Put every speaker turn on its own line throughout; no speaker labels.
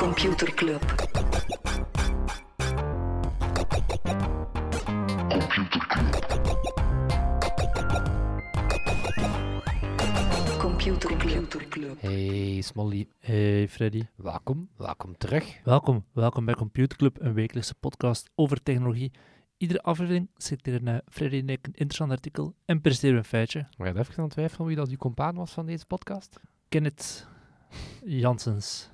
Computer Club. Computer Club.
Hey Smolly,
Hey Freddy.
welkom, welkom terug.
Welkom, welkom bij Computer Club, een wekelijkse podcast over technologie. Iedere aflevering citeren uh, Freddy en ik een interessant artikel en presenteren we een feitje.
We gaan even aan het twijfelen wie dat uw compaan was van deze podcast.
Kenneth Janssens.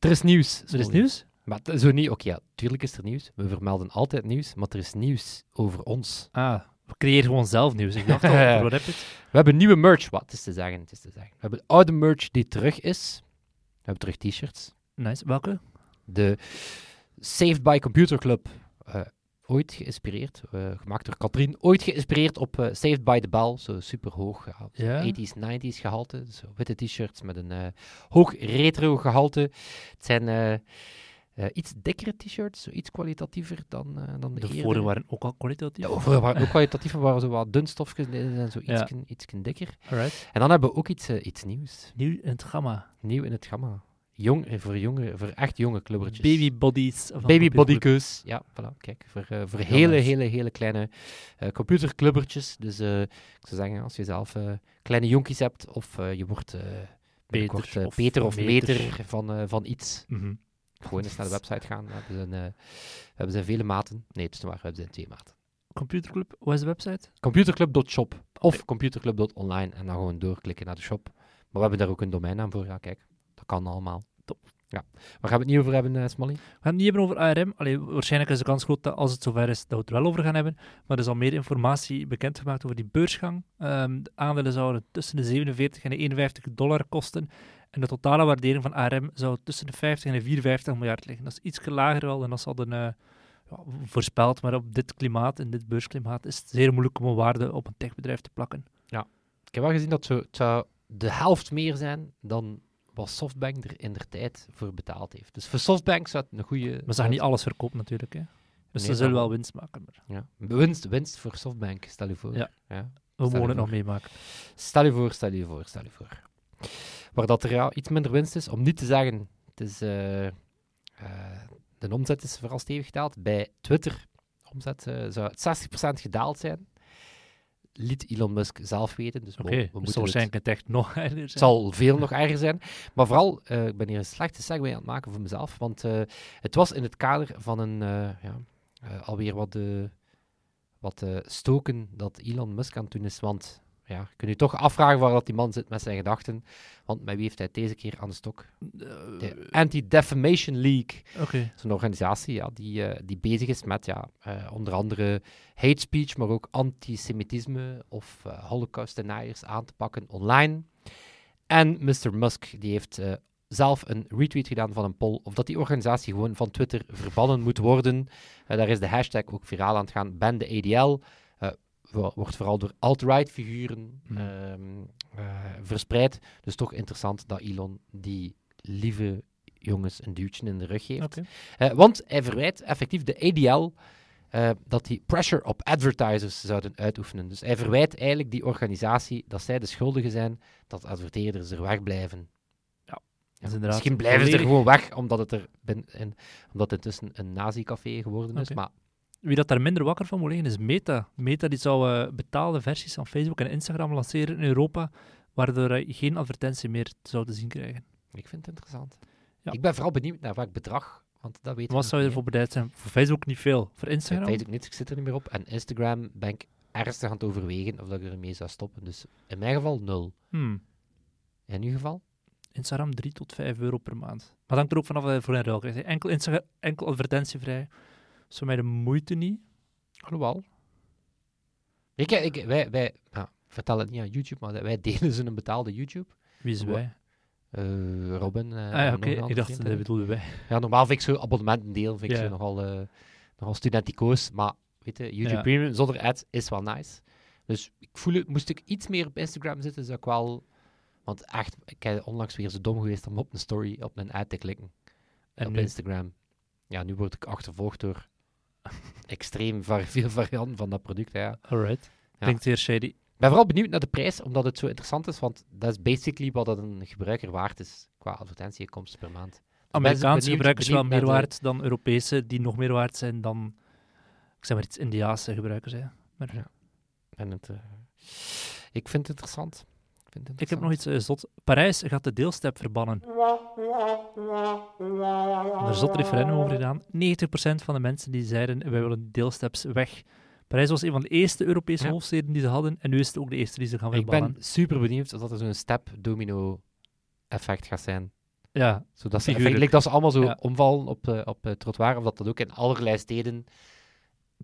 Er is nieuws.
Er is nieuws?
Maar zo niet, oké, ja, tuurlijk is er nieuws. We vermelden altijd nieuws, maar er is nieuws over ons.
Ah, we creëren gewoon zelf nieuws. Ik dacht al, wat heb je het?
We hebben nieuwe merch, wat is te zeggen, het is te zeggen. We hebben oude merch die terug is. We hebben terug t-shirts.
Nice. Welke?
De Saved by Computer Club, eh, ooit geïnspireerd, eh, gemaakt door Katrien, ooit geïnspireerd op eh, Saved by the Bell, zo super hoog, ja, zo
Ja.
80s, 90s gehalte, zo witte t-shirts met een eh, hoog retro gehalte. Het zijn eh, eh, iets dikkere t-shirts, iets kwalitatiever dan, eh, dan de,
De vorige waren ook al kwalitatief.
Ja, vorige waren ook kwalitatief, waren zo wat dunstofjes in en zo
Ja.
ietsken, ietsken dikker.
Alright.
En dan hebben we ook iets, eh, iets nieuws.
Nieuw in het gamma.
Nieuw in het gamma. Jong, eh, voor, jonge, voor echt jonge clubbertjes.
Baby bodies. van
Baby
Computer Club.
bodykeus. Ja, voilà. Kijk, voor, eh, voor hele, hele, hele kleine eh computerclubbertjes. Dus eh, ik zou zeggen, als je zelf kleine jonkies hebt, of je wordt eh,
of
Peter of meter,
meter.
van, van iets.
Mhm.
Gewoon eens naar de website gaan. We hebben zijn, we hebben zijn vele maten. Nee, het is waar, we hebben zijn twee maten.
Computer Club, wat is de website?
Computerclub.shop of computerclub.online en dan gewoon doorklikken naar de shop. Maar we hebben daar ook een domeinnaam voor. Ja, kijk, dat kan allemaal.
Top.
Ja. Waar gaan we het niet over hebben, eh, Smally?
We gaan het niet hebben over ARM. Allee, waarschijnlijk is de kans groot dat als het zover is, dat we het wel over gaan hebben. Maar er is al meer informatie bekendgemaakt over die beursgang. Ehm, de aandelen zouden tussen de 47 en de 51 dollar kosten. En de totale waardering van ARM zou tussen de 50 en de 54 miljard liggen. Dat is iets lager wel dan dat ze hadden eh, ja, voorspeld. Maar op dit klimaat, in dit beursklimaat, is het zeer moeilijk om een waarde op een techbedrijf te plakken.
Ik heb wel gezien dat het zou de helft meer zijn dan wat Softbank er in der tijd voor betaald heeft. Dus voor Softbank zou het een goede...
Maar ze gaan niet alles verkopen natuurlijk. Hè. Dus
Nee,
ze zullen wel winst maken. Maar
Ja. Winst, winst voor Softbank, stel je voor.
Ja.
Ja.
we mogen het nog meemaken.
Stel je voor, stel je voor, stel je voor. Waar dat er ja, iets minder winst is, om niet te zeggen, het is, eh, eh, de omzet is vooral stevig gedaald. Bij Twitter, omzet, eh, zou het 60% gedaald zijn. Liet Elon Musk zelf weten. Dus we- we,
dus
moeten het-
waarschijnlijk het echt nog erger zijn.
Het zal veel nog erger zijn. Maar vooral, eh, ik ben hier een slechte segue aan het maken voor mezelf. Want eh, het was in het kader van een, eh, ja, alweer wat, de, wat stoken dat Elon Musk aan het doen is. Want ja, je kunt je toch afvragen waar dat die man zit met zijn gedachten. Want met wie heeft hij deze keer aan de stok? De Anti-Defamation League.
Oké.
Dat is een organisatie ja, die, eh, die bezig is met ja, eh, onder andere hate speech, maar ook antisemitisme of eh, holocaust deniers aan te pakken online. En Mr. Musk die heeft eh, zelf een retweet gedaan van een poll of dat die organisatie gewoon van Twitter verbannen moet worden. Eh, daar is de hashtag ook viraal aan het gaan, ban de ADL. Wo- wordt vooral door alt-right figuren
Mhm.
ehm, eh, verspreid. Dus toch interessant dat Elon die lieve jongens een duwtje in de rug geeft. Eh, want hij verwijt effectief de ADL eh, dat die pressure op advertisers zouden uitoefenen. Dus hij verwijt eigenlijk die organisatie dat zij de schuldigen zijn dat adverteerders er wegblijven.
Ja,
misschien blijven ze er gewoon weg omdat het, er in, omdat het intussen een nazi-café geworden is. Maar
Wie dat daar minder wakker van moet liggen is Meta. Meta die zou eh, betaalde versies van Facebook en Instagram lanceren in Europa, waardoor je geen advertentie meer zou te zien krijgen.
ik vind het interessant.
Ja.
Ik ben vooral benieuwd naar welk bedrag, want dat weet
Wat zou je ervoor bereid zijn? Voor Facebook niet veel. Voor. Instagram?
Ik weet ook niet, ik zit er niet meer op. En Instagram ben ik ernstig aan het overwegen of dat ik ermee zou stoppen. Dus in mijn geval nul.
Hmm.
In uw geval?
Instagram 3 tot 5 euro per maand. Maar dat hangt er ook vanaf wat je voor een ruil krijgt. Enkel, Insta enkel advertentievrij. Is voor mij de moeite niet.
Alhoewel. Ik, ik, wij, wij ja, ik vertel het niet aan YouTube, maar wij delen ze een betaalde YouTube.
Wie is wij?
Eh, Robin. eh,
ah ja, oké. Ik dacht, dat bedoelde wij.
Ja, normaal vind ik zo abonnementen delen, vind ik
Ja.
zo nogal, eh, nogal studenticoos. Maar weet je, YouTube
Ja.
Premium zonder ads is wel nice. Dus ik voel het, moest ik iets meer op Instagram zitten, zou ik wel... Want echt, ik ben onlangs weer zo dom geweest om op een story, op een ad te klikken.
En
op
nu?
Instagram. Ja, nu word ik achtervolgd door extreem var- veel varianten van dat product. Ja.
Alright. Klinkt zeer shady.
Ik ben vooral benieuwd naar de prijs, omdat het zo interessant is, want dat is basically wat een gebruiker waard is qua advertentieinkomsten per maand.
Amerikaanse
benieuwd-
gebruikers wel
benieuwd
meer
de-
waard dan Europese, die nog meer waard zijn dan, ik zeg maar iets, Indiaanse gebruikers. Hè. Maar
En het, eh, ik vind het interessant. Ik, vind het
ik heb nog iets eh, zot. Parijs gaat de deelstep verbannen. Er is zot referendum over gedaan. 90% van de mensen die zeiden, wij willen deelsteps weg. Parijs was een van de eerste Europese
Ja.
hoofdsteden die ze hadden, en nu is het ook de eerste die ze gaan
Ik
verbannen.
ben super benieuwd of dat er zo'n step-domino-effect gaat zijn.
Ja,
Zodat ze, effectielijk dat ze allemaal zo
Ja.
omvallen op, eh op het trottoir, of dat dat ook in allerlei steden...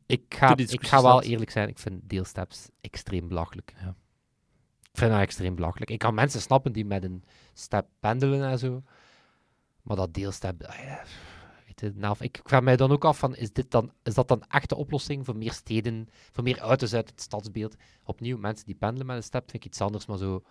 Ik ga, ik ga wel eerlijk zijn, ik vind deelsteps extreem belachelijk.
Ja.
Ik vind dat extreem belachelijk. Ik kan mensen snappen die met een step pendelen en zo, maar dat deelstep... ah weet je, nou, ik vraag mij dan ook af, van, is, dit dan, is dat dan echt de oplossing voor meer steden, voor meer auto's uit het stadsbeeld? Opnieuw, mensen die pendelen met een step vind ik iets anders, maar zo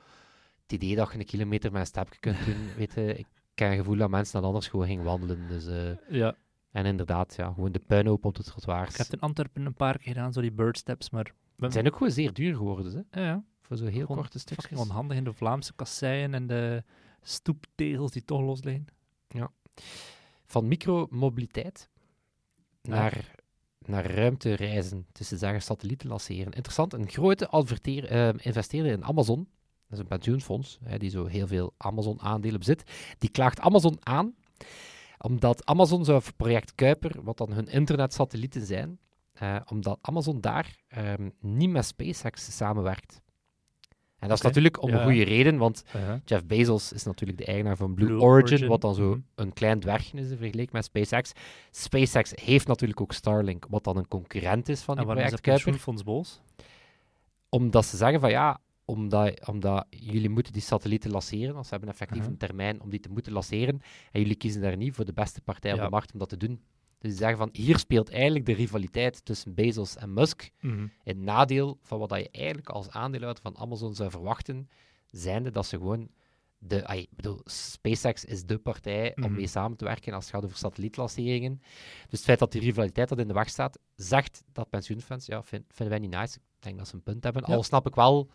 het idee dat je een kilometer met een stepje kunt doen, weet je, ik heb het gevoel dat mensen dan anders gewoon gingen wandelen. Dus, eh,
ja.
en inderdaad, ja, gewoon de puinhoop op de trottoirs.
Ik heb het in Antwerpen een paar keer gedaan, zo die bird steps, maar...
Ze zijn ook gewoon zeer duur geworden, hè,
Ja, ja.
Voor zo heel korte stukjes.
onhandig in de Vlaamse kasseien en de stoeptegels die toch los liggen.
Van micromobiliteit
Ja.
naar, naar ruimtereizen, tussen zeggen satellieten lanceren. Interessant, een grote adverteer, eh, investeerder in Amazon, dat is een pensioenfonds, hè, die zo heel veel Amazon-aandelen bezit, die klaagt Amazon aan, omdat Amazon zou voor project Kuiper, wat dan hun internetsatellieten zijn, eh, omdat Amazon daar ehm, niet met SpaceX samenwerkt. En dat is natuurlijk om
ja.
een goede reden, want Jeff Bezos is natuurlijk de eigenaar van Blue,
Blue
Origin,
Origin,
wat dan zo
mhm.
een klein dwergje is in vergelijking met SpaceX. SpaceX heeft natuurlijk ook Starlink, wat dan een concurrent is van
En
die
waarom
project Kuiper.
pensioenfonds boos?
Omdat ze zeggen van ja, omdat, omdat jullie moeten die satellieten lanceren, want ze hebben effectief
Mhm.
een termijn om die te moeten lanceren, en jullie kiezen daar niet voor de beste partij op de markt om dat te doen. Dus ze zeggen van hier speelt eigenlijk de rivaliteit tussen Bezos en Musk
Mhm.
het nadeel van wat dat je eigenlijk als aandeelhouder van Amazon zou verwachten, zijnde dat ze gewoon de, ik bedoel, SpaceX is de partij om
Mhm.
mee samen te werken als het gaat over satellietlanceringen. Dus het feit dat die rivaliteit dat in de weg staat, zegt dat pensioenfans, ja, vind- vinden wij niet nice. Ik denk dat ze een punt hebben.
Ja.
Al snap ik wel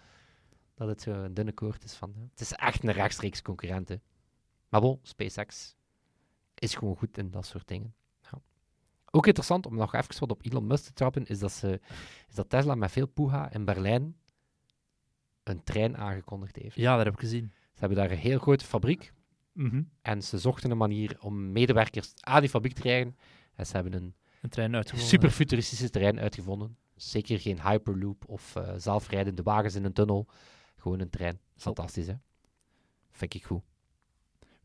dat het zo een dunne koord is van, het is echt een rechtstreeks concurrent. hè. Maar bon, SpaceX is gewoon goed in dat soort dingen. Ook interessant om nog even wat op Elon Musk te trappen, is dat, ze, is dat Tesla met veel poeha in Berlijn een trein aangekondigd heeft.
Ja, dat heb ik gezien.
Ze hebben daar een heel grote fabriek
Mhm.
en ze zochten een manier om medewerkers aan die fabriek te krijgen. En ze hebben een
Een trein uitgevonden.
super futuristische terrein uitgevonden. Zeker geen hyperloop of eh, zelfrijdende wagens in een tunnel. Gewoon een trein. Fantastisch, hè? Vind ik goed.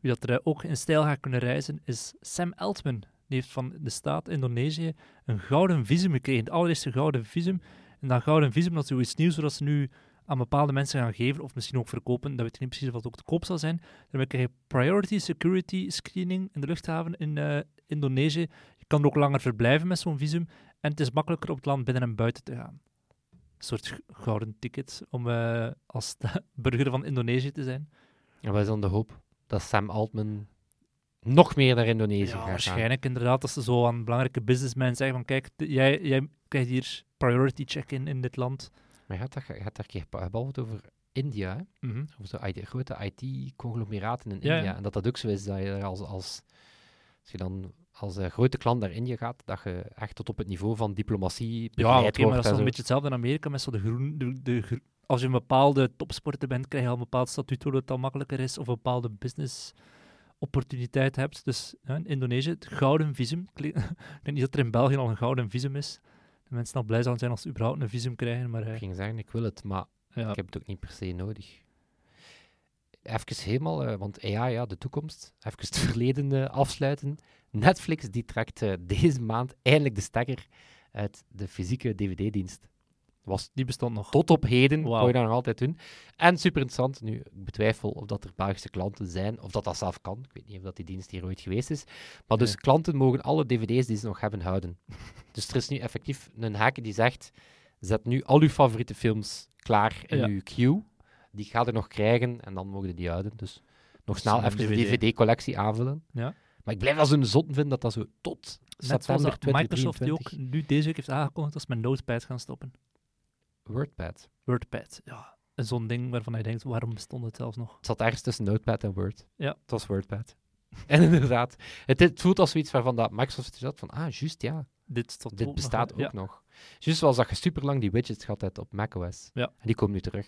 Wie dat er eh, ook in stijl gaat kunnen reizen, is Sam Altman. Die heeft van de staat Indonesië een gouden visum gekregen. Het allereerste gouden visum. En dat gouden visum, dat is zoiets nieuws, zodat ze nu aan bepaalde mensen gaan geven, of misschien ook verkopen. Dat weet ik niet precies dat ook te koop zal zijn. Dan krijg je priority security screening in de luchthaven in eh, Indonesië. Je kan er ook langer verblijven met zo'n visum. En het is makkelijker op het land binnen en buiten te gaan. Een soort gouden ticket om eh, als burger van Indonesië te zijn.
En wat is dan de hoop? Dat Sam Altman nog meer naar Indonesië
Ja,
gaan.
waarschijnlijk inderdaad. Dat ze zo aan belangrijke businessmen zeggen van kijk, jij, jij krijgt hier priority check-in in dit land.
Maar je had, dat, je had daar een keer gebabbeld over India?
Mhm.
Over zo IT grote IT-conglomeraten in
Ja,
India.
ja.
En dat dat ook zo is, dat je als, als, als je dan als grote klant naar India gaat, dat je echt tot op het niveau van diplomatie
Ja,
begeleid
oké, maar dat is wel een beetje hetzelfde in Amerika met zo de groen... De, als je een bepaalde topsporter bent, krijg je al een bepaald statuut waardoor het al makkelijker is, of een bepaalde business opportuniteit hebt. Dus ja, in Indonesië, het gouden visum. Ik denk niet dat er in België al een gouden visum is. De mensen al blij zouden zijn als ze überhaupt een visum krijgen, maar
Ik
eh,
ging zeggen, ik wil het, maar
ja.
ik heb het ook niet per se nodig. Even helemaal, eh, want ja, ja, de toekomst. Even het verleden eh, afsluiten. Netflix die trekt deze maand eindelijk de stekker uit de fysieke dvd-dienst. Was
die bestond nog.
tot op heden, kon je dat nog altijd doen. En super interessant, nu, ik betwijfel of dat er Belgische klanten zijn, of dat dat zelf kan. Ik weet niet of dat die dienst hier ooit geweest is. Maar dus klanten mogen alle dvd's die ze nog hebben houden. dus er is nu effectief een hack die zegt, zet nu al uw favoriete films klaar in
Ja.
uw queue. Die gaat er nog krijgen en dan mogen die houden. Dus nog snel even de
DVD.
dvd-collectie aanvullen.
Ja.
Maar ik blijf wel zo'n zotten vinden dat dat zo tot
Net
september
dat Microsoft die ook
2023...
nu deze week heeft aangekondigd dat ze met Notepad gaan stoppen.
WordPad.
WordPad, ja. Zo'n ding waarvan je denkt, waarom bestond het zelfs nog?
Het zat ergens tussen Notepad en Word.
Ja.
Het was WordPad. En inderdaad, het, het voelt als zoiets waarvan dat Microsoft zat van, ah, juist, ja,
Dit,
bestaat
nog,
ook
ja.
nog. Juist zoals dat je super lang die widgets gehad hebt op macOS.
Ja.
En die komen nu terug.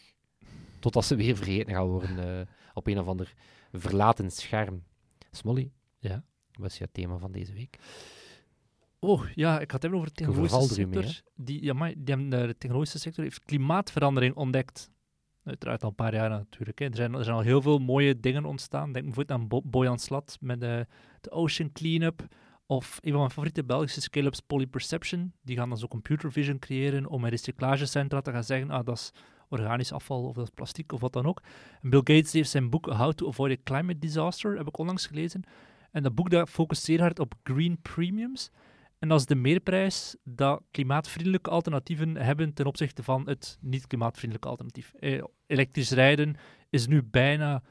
Totdat ze weer vergeten gaan worden eh, op een of ander verlaten scherm. Smolly,
Ja.
wat is jouw thema van deze week?
Oh, ja, ik had het hebben over de technologische sector.
mee,
die, ja, maar die hebben, eh, de technologische sector heeft klimaatverandering ontdekt. Uiteraard al een paar jaar natuurlijk. Hè. Er, zijn, er zijn al heel veel mooie dingen ontstaan. Denk bijvoorbeeld aan Bo Boyan Slat met de, de Ocean Cleanup. Of een van mijn favoriete Belgische scale-ups, Polyperception. Die gaan dan zo computer vision creëren om in recyclagecentra te gaan zeggen, ah, dat is organisch afval of dat is plastic of wat dan ook. En Bill Gates heeft zijn boek How to Avoid a Climate Disaster, heb ik onlangs gelezen. En dat boek dat focust zeer hard op green premiums. En dat is de meerprijs dat klimaatvriendelijke alternatieven hebben ten opzichte van het niet-klimaatvriendelijke alternatief. Eh, elektrisch rijden is nu bijna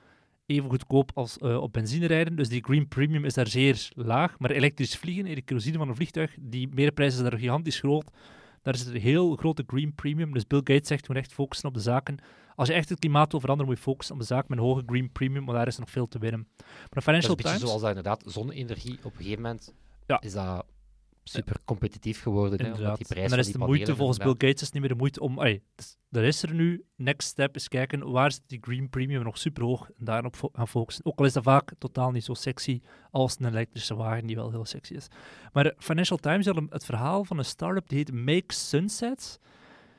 even goedkoop als eh, op benzine rijden, dus die green premium is daar zeer laag. Maar elektrisch vliegen, eh, de kerosine van een vliegtuig, die meerprijs is daar gigantisch groot. Daar is een heel grote green premium. Dus Bill Gates zegt, moet echt focussen op de zaken. Als je echt het klimaat wil veranderen, moet je focussen op de zaken met een hoge green premium, maar daar is nog veel te winnen. Maar de
Dat is
Financial
een
Times...
zoals dat inderdaad zonne-energie op een gegeven moment
Ja.
is dat super competitief geworden. Hè, omdat die prijs
en dan is de moeite, volgens Bill Gates, is niet meer de moeite om... Ay, dus, er is er nu. Next step is kijken, waar zit die green premium nog super hoog en daarop fo- gaan focussen. Ook al is dat vaak totaal niet zo sexy als een elektrische wagen, die wel heel sexy is. Maar Financial Times had het verhaal van een start-up die heet Make Sunsets.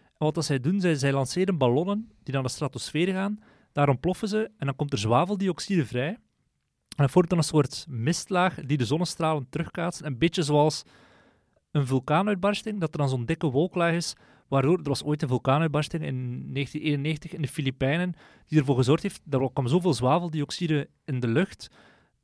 En wat dat zij doen, zij, zij lanceren ballonnen die naar de stratosfeer gaan. Daar ontploffen ze en dan komt er zwaveldioxide vrij. En dat vormt dan een soort mistlaag die de zonnestralen terugkaatst. Een beetje zoals een vulkaanuitbarsting, dat er dan zo'n dikke wolklaag is, waardoor er was ooit een vulkaanuitbarsting in 1991 in de Filipijnen, die ervoor gezorgd heeft, dat er kwam zoveel zwaveldioxide in de lucht,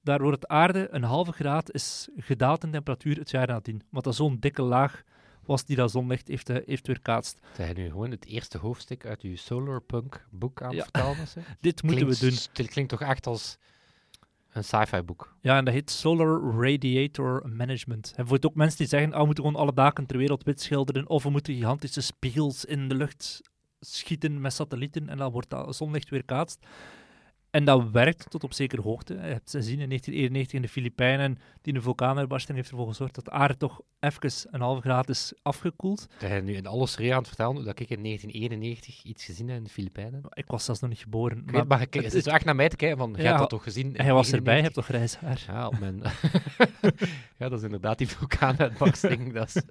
daardoor het aarde een halve graad is gedaald in temperatuur het jaar nadien. Omdat dat zo'n dikke laag was die dat zonlicht heeft, eh, heeft weerkaatst.
Zijn je nu gewoon het eerste hoofdstuk uit uw Solarpunk boek aan het
Ja.
vertalen?
Dit moeten we doen.
Het klinkt toch echt als een sci-fi boek.
Ja, en dat heet Solar Radiator Management. En voor het ook mensen die zeggen, ah, we moeten gewoon alle daken ter wereld wit schilderen, of we moeten gigantische spiegels in de lucht schieten met satellieten, en dan wordt dat zonlicht weerkaatst. En dat werkt tot op zekere hoogte. Je hebt ze gezien in 1991 in de Filipijnen, die een vulkaanuitbarsting heeft ervoor gezorgd dat de aarde toch even een halve graad is afgekoeld.
Dat je nu in alle serie aan het vertellen dat ik in 1991 iets gezien heb in de Filipijnen.
Ik was zelfs nog niet geboren.
Maar,
Maar het-
het is echt naar mij te kijken van, jij
Ja,
hebt dat toch gezien?
hij was erbij, je
99?
hebt toch grijs haar?
Ja, op mijn... ja, dat is inderdaad die vulkaanuitbarsting. dat is,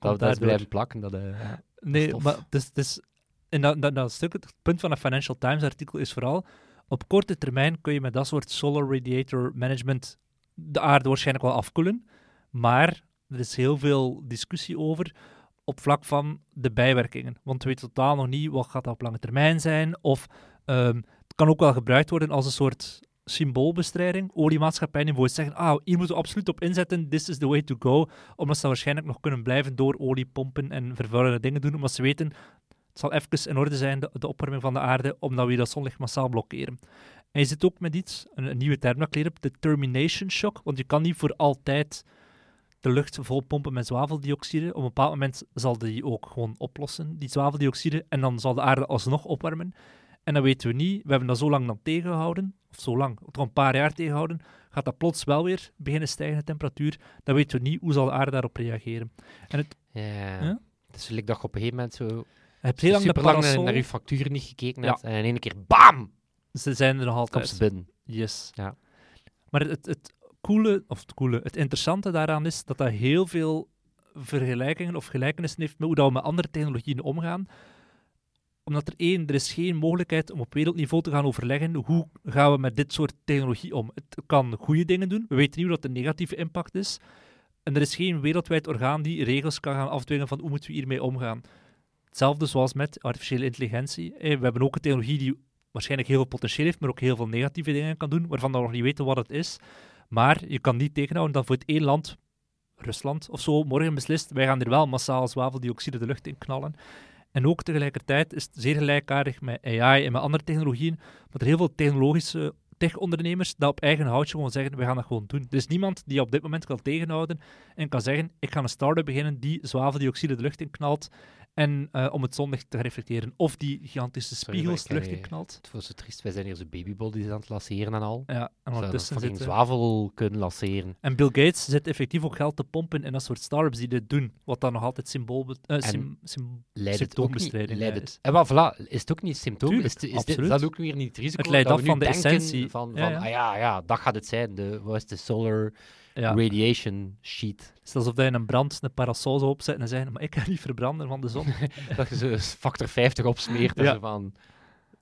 dat, dat is blijven plakken. Dat, eh, ja.
Nee, maar dus, dus in dat, dat, dat stuk, het punt van het Financial Times artikel is vooral, op korte termijn kun je met dat soort solar radiator management de aarde waarschijnlijk wel afkoelen, maar er is heel veel discussie over op vlak van de bijwerkingen. Want we weten totaal nog niet wat gaat dat op lange termijn zijn, of ehm, het kan ook wel gebruikt worden als een soort symboolbestrijding. Oliemaatschappijen bijvoorbeeld zeggen, ah, hier moeten we absoluut op inzetten, this is the way to go, omdat ze waarschijnlijk nog kunnen blijven door oliepompen en vervuilende dingen doen, omdat ze weten, zal even in orde zijn, de, de opwarming van de aarde, omdat we dat zonlicht massaal blokkeren. En je zit ook met iets, een, een nieuwe term dat ik leer de termination shock, want je kan niet voor altijd de lucht vol pompen met zwaveldioxide. Op een bepaald moment zal die ook gewoon oplossen, die zwaveldioxide, en dan zal de aarde alsnog opwarmen. En dat weten we niet. We hebben dat zo lang dan tegengehouden, of zo lang, toch een paar jaar tegengehouden, gaat dat plots wel weer beginnen stijgen, de temperatuur. Dan weten we niet hoe zal de aarde daarop reageren. En het,
ja.
Ja?
Dus ik dacht op een gegeven moment zo...
je hebt heel lang de parasol,
naar uw facturen niet gekeken hebt. En in één keer, bam!
ze zijn er nog
Komt
altijd.
ze binnen.
Yes.
Ja.
Maar het, het, het coole, of het coole, het interessante daaraan is dat dat heel veel vergelijkingen of gelijkenissen heeft met hoe dat we met andere technologieën omgaan. Omdat er één, er is geen mogelijkheid om op wereldniveau te gaan overleggen hoe gaan we met dit soort technologie om. Het kan goede dingen doen, we weten niet wat de negatieve impact is. En er is geen wereldwijd orgaan die regels kan gaan afdwingen van hoe moeten we hiermee omgaan. Hetzelfde zoals met artificiële intelligentie. Eh, We hebben ook een technologie die waarschijnlijk heel veel potentieel heeft, maar ook heel veel negatieve dingen kan doen, waarvan we nog niet weten wat het is. Maar je kan niet tegenhouden dat voor het één land, Rusland of zo, morgen beslist, wij gaan er wel massaal zwaveldioxide de lucht in knallen. En ook tegelijkertijd is het zeer gelijkaardig met AI en met andere technologieën, dat er heel veel technologische tech-ondernemers dat op eigen houtje gewoon zeggen, we gaan dat gewoon doen. Er is niemand die op dit moment kan tegenhouden en kan zeggen, ik ga een start-up beginnen die zwaveldioxide de lucht in knalt en eh, om het zonlicht te reflecteren. Of die gigantische spiegels de lucht in
eh,
knalt.
Het was zo triest, wij zijn hier zo babybodies aan het lanceren en al.
Ja, en ondertussen zitten...
zwavel kunnen lanceren.
En Bill Gates zit effectief ook geld te pompen in dat soort start-ups die dit doen. Wat dan nog altijd symbool... eh, sym- sym-
Leidt het ook niet?
symptoombestrijding
Leidt het,
is.
en wel, voilà, is het ook niet symptoom?
Tuurlijk,
is, het- is, dit, dat ook weer niet het risico?
Het leidt af van de
denken
essentie.
Van,
Ja,
van,
ja.
Ah, ja, ja, dat gaat het zijn. De, wat is de solar
Ja.
radiation sheet.
Het is alsof je in een brand een parasol zou opzetten en zeggen, maar ik ga niet verbranden van de zon.
dat je eens factor 50 opsmeert. en zo van,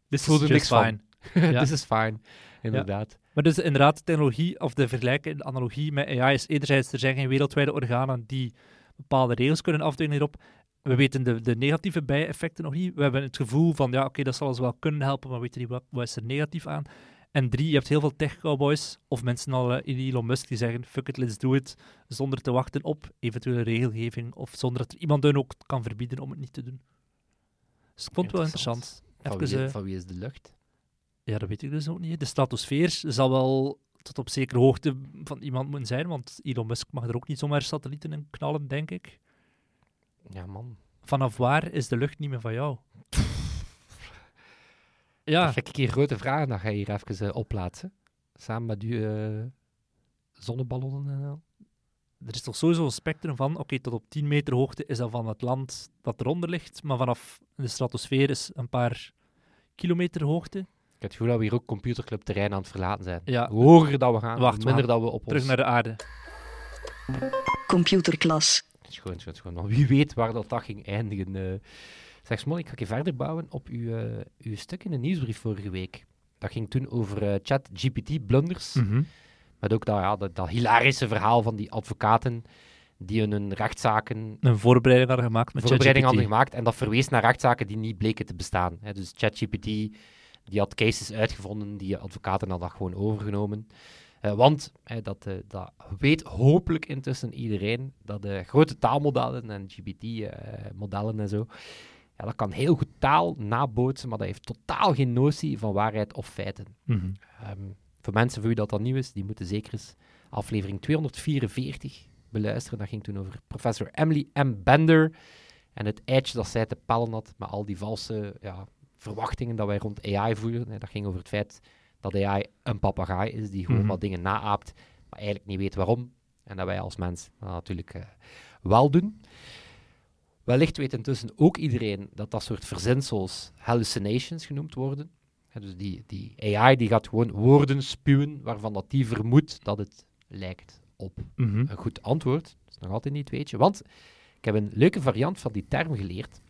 This
Voelde
is
niks van.
fine. Ja.
this is fine. Inderdaad.
Maar dus inderdaad, de technologie of de vergelijking, de analogie met AI is enerzijds, er zijn geen wereldwijde organen die bepaalde regels kunnen afdwingen hierop. We weten de, de negatieve bijeffecten nog niet. We hebben het gevoel van, ja, oké, dat zal ons wel kunnen helpen, maar we weten niet wat, wat is er negatief aan. En drie, je hebt heel veel tech-cowboys of mensen al uh, in Elon Musk die zeggen, fuck it, let's do it, zonder te wachten op eventuele regelgeving of zonder dat er iemand hun ook kan verbieden om het niet te doen. Dus ik vond het wel
Interessant. Van, wie,
eh,
van wie is de lucht?
ja, dat weet ik dus ook niet. De stratosfeer zal wel tot op zekere hoogte van iemand moeten zijn, want Elon Musk mag er ook niet zomaar satellieten in knallen, denk ik.
Ja, man.
Vanaf waar is de lucht niet meer van jou? Ja,
Dat vind ik hier grote vragen. Dat ga je hier even eh, opplaatsen. Samen met uw eh, zonneballonnen en al.
er is toch sowieso een spectrum van, oké, tot op 10 meter hoogte is dat van het land dat eronder ligt, maar vanaf de stratosfeer is een paar kilometer hoogte.
Ik heb het gevoel dat we hier ook computerclub terrein aan het verlaten zijn.
Ja,
Hoe hoger dat we gaan,
Wacht, we
minder
gaan
dat we op
terug
ons...
naar de aarde.
Computerklas.
Schoon, schoon, schoon. Wie weet waar dat, dat ging eindigen. eh. Zeg, Smol, ik ga je verder bouwen op uw, eh, uw stuk in de nieuwsbrief vorige week. Dat ging toen over eh, chat GPT-blunders.
Mhm.
Met ook dat, ja, dat, dat hilarische verhaal van die advocaten die hun, rechtszaken
Een voorbereiding hadden gemaakt met
voorbereiding hadden gemaakt. En dat verwees naar rechtszaken die niet bleken te bestaan. Hè. Dus ChatGPT die had cases uitgevonden, die advocaten hadden dat gewoon overgenomen. Eh, want dat, dat weet hopelijk intussen iedereen dat de grote taalmodellen en GPT-modellen en zo, ja, dat kan heel goed taal nabootsen, maar dat heeft totaal geen notie van waarheid of feiten.
Mhm.
Ehm, voor mensen voor wie dat dan nieuw is, die moeten zeker eens aflevering 244 beluisteren. Dat ging toen over professor Emily M. Bender en het eitje dat zij te pellen had met al die valse ja, verwachtingen dat wij rond AI voeren. Dat ging over het feit dat AI een papegaai is die gewoon
Mhm.
wat dingen naaapt, maar eigenlijk niet weet waarom. En dat wij als mens dat natuurlijk eh, wel doen. Wellicht weet intussen ook iedereen dat dat soort verzinsels hallucinations genoemd worden. Dus die, die AI die gaat gewoon woorden spuwen waarvan dat die vermoedt dat het lijkt op
Mhm.
een goed antwoord. Dat is nog altijd niet, weet je. Want ik heb een leuke variant van die term geleerd.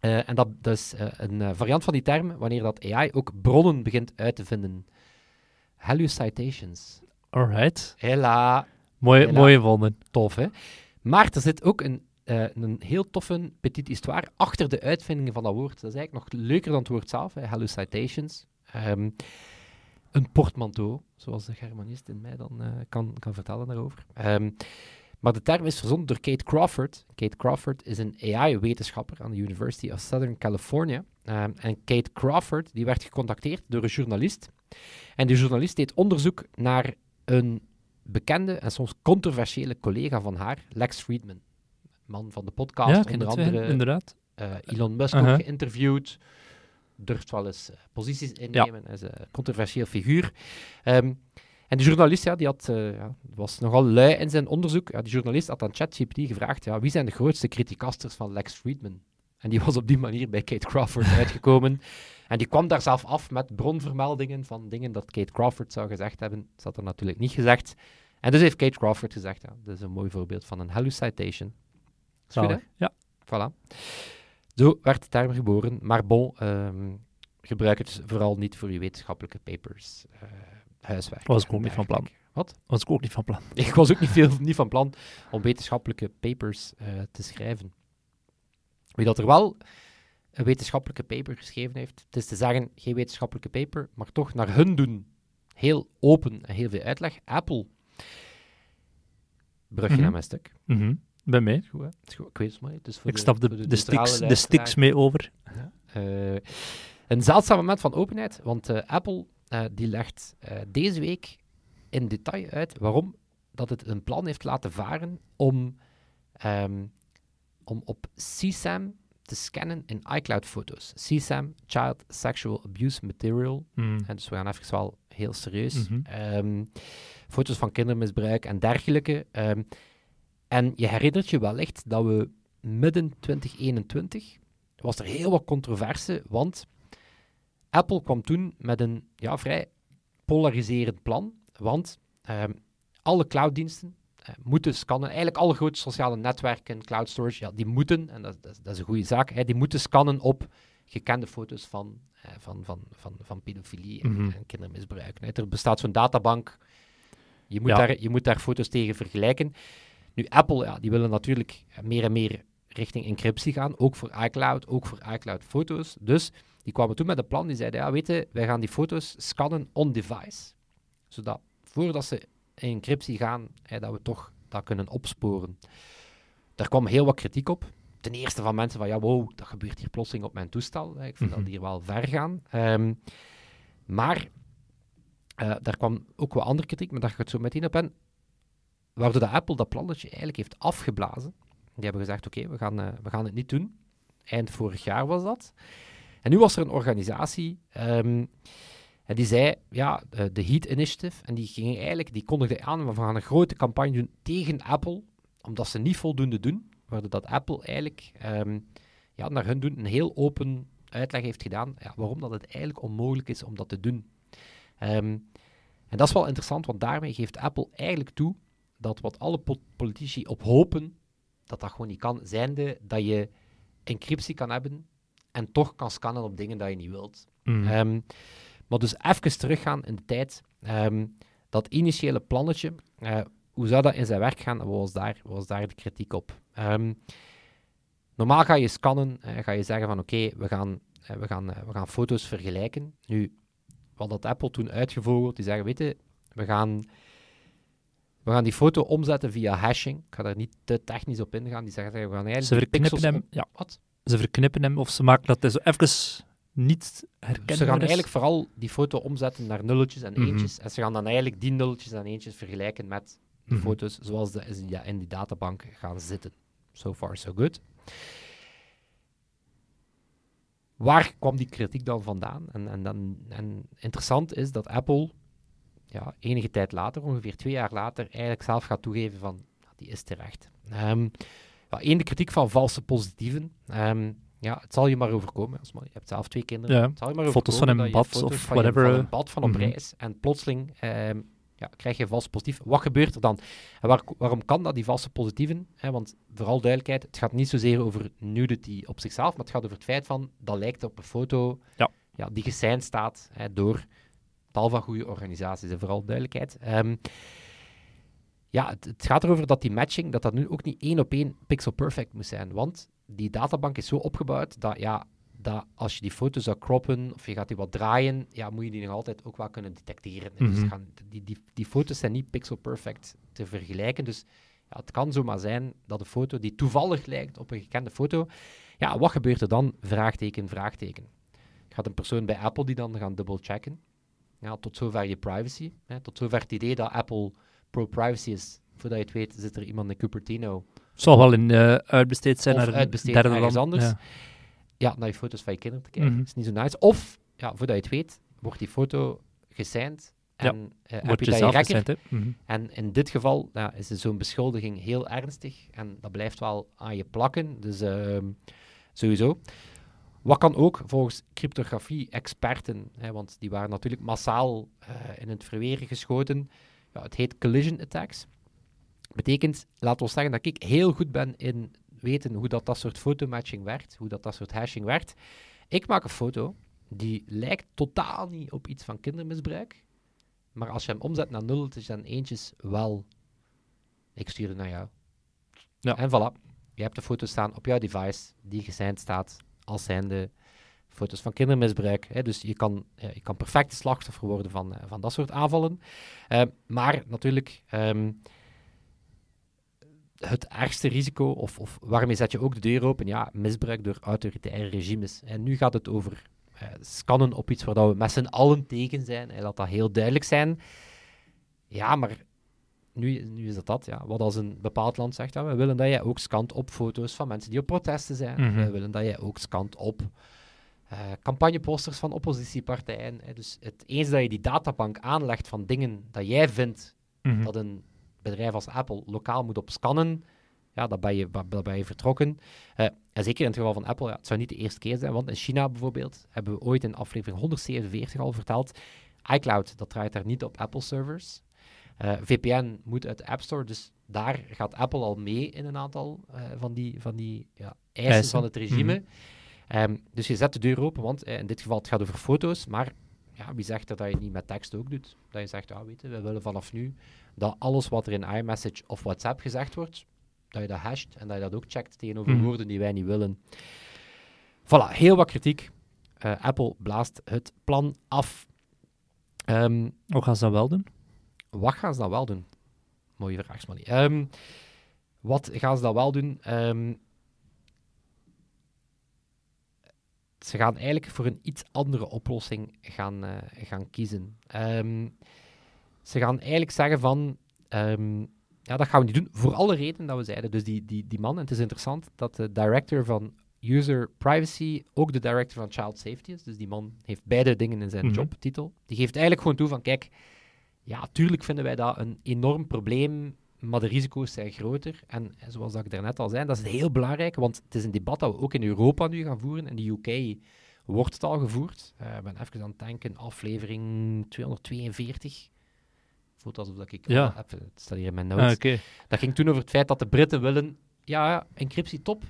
Eh, en dat, dat is eh, een eh, variant van die term wanneer dat AI ook bronnen begint uit te vinden. Hallucitations.
Alright.
Hela,
Mooi,
Hela.
mooie wonden.
tof, hè? Maar er zit ook een, eh, een heel toffe petite histoire achter de uitvindingen van dat woord. Dat is eigenlijk nog leuker dan het woord zelf, hè? hallucitations. Ehm, een portmanteau, zoals de germanist in mij dan eh, kan, kan vertellen daarover. Ehm, maar de term is verzonnen door Kate Crawford. Kate Crawford is een AI-wetenschapper aan de University of Southern California. Ehm, en Kate Crawford die werd gecontacteerd door een journalist. En die journalist deed onderzoek naar een bekende en soms controversiële collega van haar, Lex Friedman. Man van de podcast,
ja,
onder andere
inderdaad.
eh, Elon Musk ook geïnterviewd. Durft wel eens eh, posities innemen. Hij is een controversieel figuur. Ehm, en de journalist, ja, die had, eh, ja, was nogal lui in zijn onderzoek. Ja, die journalist had aan ChatGPT gevraagd, ja, wie zijn de grootste criticasters van Lex Friedman? En die was op die manier bij Kate Crawford uitgekomen. En die kwam daar zelf af met bronvermeldingen van dingen dat Kate Crawford zou gezegd hebben. Dat had er natuurlijk niet gezegd. En dus heeft Kate Crawford gezegd, ja, dat is een mooi voorbeeld van een hallucitation. Is goed, hè?
Zalig. Ja.
Voilà. Zo werd de term geboren. Maar bon, ehm, gebruik het vooral niet voor je wetenschappelijke papers, eh, huiswerk.
Was ik ook niet van plan.
Wat?
Was ik ook niet van plan.
Ik was ook niet, veel, niet van plan om wetenschappelijke papers eh, te schrijven. Wie dat er wel een wetenschappelijke paper geschreven heeft, het is te zeggen, geen wetenschappelijke paper, maar toch naar hun doen. Heel open en heel veel uitleg. Apple. Brugje
Mhm.
naar mijn stuk.
Mhm. Bij mij.
Goed, hè? Is goed. Ik weet het maar. Het is voor
Ik stap de, de, sticks, de
luisteraar.
sticks mee over.
Eh, een zeldzaam moment van openheid, want eh, Apple eh, die legt deze week in detail uit waarom dat het een plan heeft laten varen om, ehm, om op CSAM te scannen in iCloud-foto's. CSAM, Child Sexual Abuse Material.
Mm.
En dus we gaan even wel heel serieus.
Mhm.
Ehm, foto's van kindermisbruik en dergelijke. Ehm, en je herinnert je wellicht dat we midden 2021 was er heel wat controverse, want Apple kwam toen met een ja, vrij polariserend plan. Want ehm, alle clouddiensten eh, moeten scannen. Eigenlijk alle grote sociale netwerken, cloud storage, ja, die moeten, en dat, dat, is- dat is een goede zaak, hè, die moeten scannen op gekende foto's van, eh, van, van, van, van pedofilie en,
Mhm.
en kindermisbruik. Er bestaat zo'n databank. Je moet,
Ja.
daar, je moet daar foto's tegen vergelijken. Nu, Apple, ja, die willen natuurlijk meer en meer richting encryptie gaan, ook voor iCloud, ook voor iCloud-foto's. Dus die kwamen toen met een plan, die zeiden, ja, weet je, wij gaan die foto's scannen on-device. Zodat, voordat ze in encryptie gaan, hè, dat we toch dat kunnen opsporen. Daar kwam heel wat kritiek op. Ten eerste van mensen van, ja, wow, dat gebeurt hier plotseling op mijn toestel. hè. Ik vind
Mhm.
dat hier wel ver gaan. Ehm, maar eh, daar kwam ook wat andere kritiek, maar daar ga ik het zo meteen op in. Waardoor de Apple dat plannetje eigenlijk heeft afgeblazen. Die hebben gezegd, oké, we, gaan, eh, we gaan het niet doen. Eind vorig jaar was dat. En nu was er een organisatie ehm, en die zei, ja, eh, de Heat Initiative, en die gingen eigenlijk, die kondigde aan, we gaan een grote campagne doen tegen Apple, omdat ze niet voldoende doen, waardoor dat Apple eigenlijk, ehm, ja, naar hun doen, een heel open uitleg heeft gedaan, ja, waarom dat het eigenlijk onmogelijk is om dat te doen. Ehm, en dat is wel interessant, want daarmee geeft Apple eigenlijk toe dat wat alle po- politici op hopen, dat dat gewoon niet kan, zijnde dat je encryptie kan hebben en toch kan scannen op dingen dat je niet wilt.
Mm.
Ehm, maar dus even teruggaan in de tijd. Ehm, dat initiële plannetje, eh, hoe zou dat in zijn werk gaan? Wat was daar, wat was daar de kritiek op? Ehm, normaal ga je scannen, eh, ga je zeggen van oké, we, gaan, eh, we, gaan, we gaan foto's vergelijken. Nu, wat had Apple toen uitgevogeld, die zeggen, weet je, we gaan, we gaan die foto omzetten via hashing. Ik ga daar niet te technisch op ingaan. Die zeggen, we gaan eigenlijk
Ze verknippen hem, ja,
Wat?
ze verknippen hem of ze maken dat hij zo even niet herkenbaar
Ze gaan
is.
eigenlijk vooral die foto omzetten naar nulletjes en
Mhm.
eentjes. En ze gaan dan eigenlijk die nulletjes en eentjes vergelijken met de
Mhm.
foto's zoals ze in die- in die databank gaan zitten. So far, so good. Waar kwam die kritiek dan vandaan? En, en, dan, en interessant is dat Apple ja, enige tijd later, ongeveer twee jaar later, eigenlijk zelf gaat toegeven van, "Ja, die is terecht. Ehm ja, één, de kritiek van valse positieven. Ehm, ja, het zal je maar overkomen. Als man, je hebt zelf twee kinderen.
Ja,
het zal je maar
foto's van een
je
bad of
van je-
whatever,
van een bad van op
mhm.
reis. En plotseling ehm, ja, krijg je vals positief. Wat gebeurt er dan? En waar, waarom kan dat, die valse positieven? Hè, want vooral duidelijkheid, het gaat niet zozeer over nudity op zichzelf, maar het gaat over het feit van, dat lijkt op een foto
Ja.
die gesigned staat hè, door tal van goede organisaties. En vooral duidelijkheid. Ehm, ja, het, het gaat erover dat die matching, dat dat nu ook niet één op één pixel perfect moet zijn. Want die databank is zo opgebouwd dat, ja, dat als je die foto zou croppen of je gaat die wat draaien, ja, moet je die nog altijd ook wel kunnen detecteren. Dus
Mhm.
gaan, die, die, die foto's zijn niet pixel perfect te vergelijken. Dus ja, het kan zomaar zijn dat een foto die toevallig lijkt op een gekende foto, ja, wat gebeurt er dan? Vraagteken, vraagteken. Gaat een persoon bij Apple die dan gaan dubbelchecken? Ja, tot zover je privacy. Hè, tot zover het idee dat Apple pro-privacy is. Voordat je het weet, zit er iemand in Cupertino
zal wel in eh, uitbesteed zijn
Of
naar
uitbesteed
derde
ergens
land.
anders.
Ja.
ja, naar je foto's van je kinderen te kijken.
Mhm.
is niet zo nice. Of, ja, voordat je het weet, wordt die foto gesigned en eh, heb je dat je
hè? Mhm.
En in dit geval ja, is zo'n beschuldiging heel ernstig en dat blijft wel aan je plakken. Dus ehm, sowieso. Wat kan ook volgens cryptografie-experten, want die waren natuurlijk massaal eh, in het verweer geschoten. Ja, het heet collision attacks. Betekent, laten we zeggen dat ik heel goed ben in weten hoe dat, dat soort fotomatching werkt, hoe dat, dat soort hashing werkt. Ik maak een foto die lijkt totaal niet op iets van kindermisbruik, maar als je hem omzet naar nulletjes en eentjes, wel. Ik stuur het naar jou.
Ja.
En voilà. Je hebt de foto staan op jouw device die gesigned staat als zijnde foto's van kindermisbruik. Hè. Dus je kan, je kan perfect slachtoffer worden van, eh, van dat soort aanvallen. Eh, maar natuurlijk, ehm, het ergste risico, of, of waarmee zet je ook de deur open? Ja, misbruik door autoritaire regimes. En nu gaat het over eh, scannen op iets waar we met z'n allen tegen zijn. En laat dat heel duidelijk zijn. Ja, maar nu, nu is dat dat. Ja. Wat als een bepaald land zegt, ja, we willen dat jij ook scant op foto's van mensen die op protesten zijn.
Mhm.
We willen dat jij ook scant op eh, campagneposters van oppositiepartijen. hè. Dus het eens dat je die databank aanlegt van dingen dat jij vindt
Mhm.
dat een bedrijf als Apple lokaal moet op scannen, ja, ben je, dan ben je vertrokken. Eh, en zeker in het geval van Apple, ja, het zou niet de eerste keer zijn, want in China bijvoorbeeld hebben we ooit in aflevering 147 al verteld, iCloud, dat draait daar niet op Apple-servers. Eh, VPN moet uit de App Store, dus daar gaat Apple al mee in een aantal eh, van die, van die ja, eisen,
Eisen.
van het regime. Ehm, dus je zet de deur open, want eh, in dit geval het gaat over foto's, maar ja, wie zegt er dat je het niet met tekst ook doet? Dat je zegt, ja, weet je, we willen vanaf nu dat alles wat er in iMessage of WhatsApp gezegd wordt, dat je dat hasht en dat je dat ook checkt tegenover
Mhm.
woorden die wij niet willen. Voilà, heel wat kritiek. Apple blaast het plan af.
Hoe gaan ze dat wel doen?
Wat gaan ze dan wel doen? Mooie vraag, Smally. Ehm, wat gaan ze dan wel doen? Ehm, ze gaan eigenlijk voor een iets andere oplossing gaan, eh, gaan kiezen. Ehm, ze gaan eigenlijk zeggen van... ja, dat gaan we niet doen. Voor alle redenen dat we zeiden. Dus die, die, die man, en het is interessant dat de director van User Privacy ook de director van Child Safety is. Dus die man heeft beide dingen in zijn
Mhm.
jobtitel. Die geeft eigenlijk gewoon toe van, kijk, ja, tuurlijk vinden wij dat een enorm probleem, maar de risico's zijn groter. En eh, zoals dat ik daarnet al zei, dat is heel belangrijk, want het is een debat dat we ook in Europa nu gaan voeren. In de UK wordt het al gevoerd. Eh, Ik ben even aan het denken, aflevering 242. Voelt alsof dat ik...
Ja.
oh, even, het staat hier in mijn notes.
Ah.
Dat ging toen over het feit dat de Britten willen, ja, encryptie top,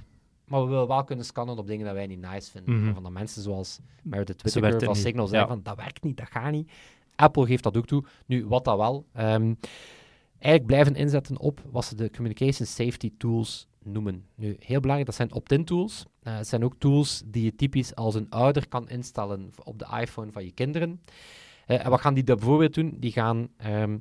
maar we willen wel kunnen scannen op dingen dat wij niet nice vinden.
Mhm.
Van de mensen zoals Meredith
werkt
Whittaker
het
van. Signal zeggen
Ja.
van, dat werkt niet, dat gaat niet. Apple geeft dat ook toe. Nu, wat dat wel. ehm, eigenlijk blijven inzetten op wat ze de Communication Safety Tools noemen. Nu, heel belangrijk, dat zijn opt-in tools. Eh, het zijn ook tools die je typisch als een ouder kan instellen op de iPhone van je kinderen. Eh, en wat gaan die bijvoorbeeld doen? Die gaan, ehm,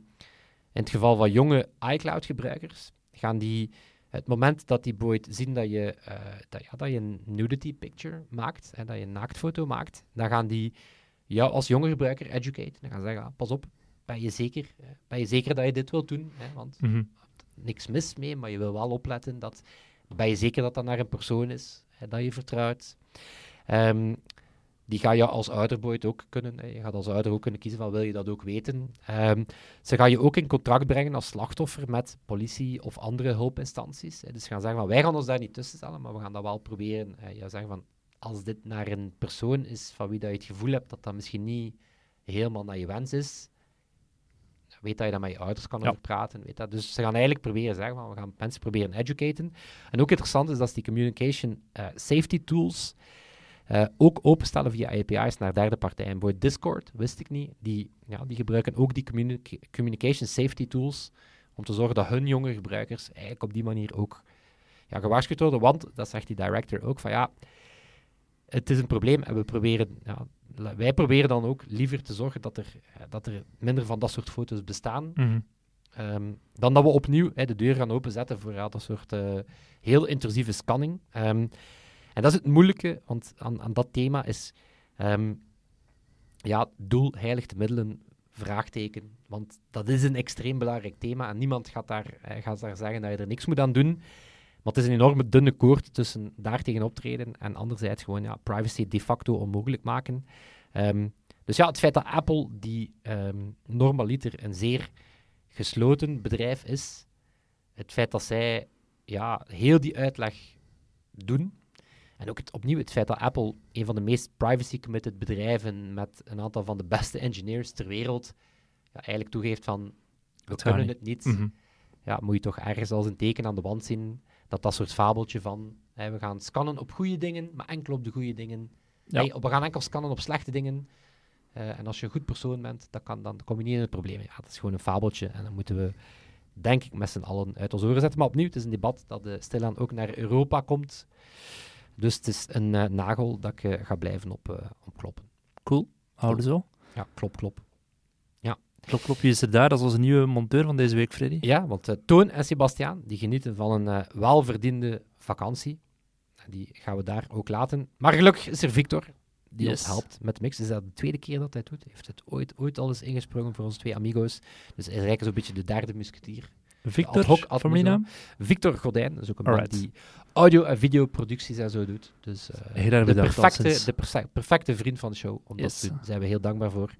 in het geval van jonge iCloud-gebruikers, gaan die het moment dat die bijvoorbeeld zien dat je, eh, dat, dat je een nudity picture maakt, en dat je een naaktfoto maakt, dan gaan die jou als jonge gebruiker educate. Dan gaan ze zeggen, ah, pas op, ben je zeker, eh, ben je zeker dat je dit wilt doen? Hè? Want
Mhm.
niks mis mee, maar je wil wel opletten dat, ben je zeker dat dat naar een persoon is, hè, dat je vertrouwt. Ehm, die ga je als ouder ook kunnen, je gaat als ouder ook kunnen kiezen van wil je dat ook weten. Ehm, ze gaan je ook in contact brengen als slachtoffer met politie of andere hulpinstanties. hè. Dus ze gaan zeggen van wij gaan ons daar niet tussen stellen, maar we gaan dat wel proberen. hè. Je zeggen van als dit naar een persoon is van wie dat je het gevoel hebt dat dat misschien niet helemaal naar je wens is, weet dat je daar met je ouders kan
Ja.
over praten. Weet dat. Dus ze gaan eigenlijk proberen zeggen van we gaan mensen proberen educaten. En ook interessant is dat ze die communication eh, safety tools eh, ook openstellen via API's naar derde partijen. Bijvoorbeeld Discord, wist ik niet, die, ja, die gebruiken ook die communica- communication safety tools om te zorgen dat hun jonge gebruikers eigenlijk op die manier ook ja, gewaarschuwd worden. Want, dat zegt die director ook, van ja, het is een probleem en we proberen, ja, wij proberen dan ook liever te zorgen dat er, eh, dat er minder van dat soort foto's bestaan,
Mhm.
Ehm, dan dat we opnieuw hè, de deur gaan openzetten voor ja, dat soort eh, heel intrusieve scanning. Ehm, en dat is het moeilijke, want aan, aan dat thema is ehm, ja, doel heiligt de middelen, vraagteken. Want dat is een extreem belangrijk thema en niemand gaat daar, eh, gaat daar zeggen dat je er niks moet aan doen. Maar het is een enorme dunne koord tussen daartegen optreden en anderzijds gewoon ja, privacy de facto onmogelijk maken. Ehm, dus ja, het feit dat Apple, die ehm, normaliter een zeer gesloten bedrijf is, het feit dat zij ja, heel die uitleg doen, en ook het, opnieuw het feit dat Apple een van de meest privacy-committed bedrijven met een aantal van de beste engineers ter wereld ja, eigenlijk toegeeft van we kunnen
niet.
het niet,
Mhm.
ja, moet je toch ergens als een teken aan de wand zien dat dat soort fabeltje van hè, we gaan scannen op goede dingen, maar enkel op de goede dingen.
Ja.
Nee, we gaan enkel scannen op slechte dingen. Eh, en als je een goed persoon bent, dan, kan, dan kom je niet in het probleem. Ja, dat is gewoon een fabeltje. En dan moeten we, denk ik, met z'n allen uit ons oren zetten. Maar opnieuw, het is een debat dat uh, stilaan ook naar Europa komt. Dus het is een eh, nagel dat ik ga blijven op, opkloppen.
Cool. Houden zo.
Ja, klop, klop.
Klop, klop, wie is er daar? Dat is onze nieuwe monteur van deze week, Freddy.
Ja, want eh, Toon en Sebastiaan, die genieten van een eh, welverdiende vakantie. Die gaan we daar ook laten. Maar gelukkig is er Victor, die ons helpt met mix. Is dat de tweede keer dat hij het doet? Heeft het ooit, ooit al eens ingesprongen voor onze twee amigo's. Dus hij is eigenlijk zo'n beetje de derde musketier.
Victor,
ad hoc
mijn
admiso.
naam.
Victor Gordijn, dat is ook een man die audio- en videoproducties en zo doet. Dus eh,
Heel erg
de, perfecte, de perfecte vriend van de show. Om dat te doen. Daar zijn we heel dankbaar voor.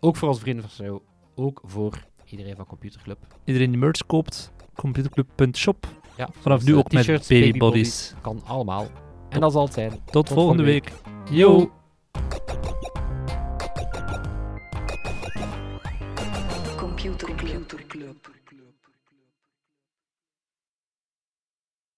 Ook voor onze vrienden van show. Ook voor iedereen van Computerclub.
Iedereen die merch koopt, computerclub.shop.
Ja,
Vanaf nu
eh,
ook met
t-shirts,
babybodies.
Kan allemaal. En dat zal het zijn.
Tot volgende week. Yo!
Computer Club.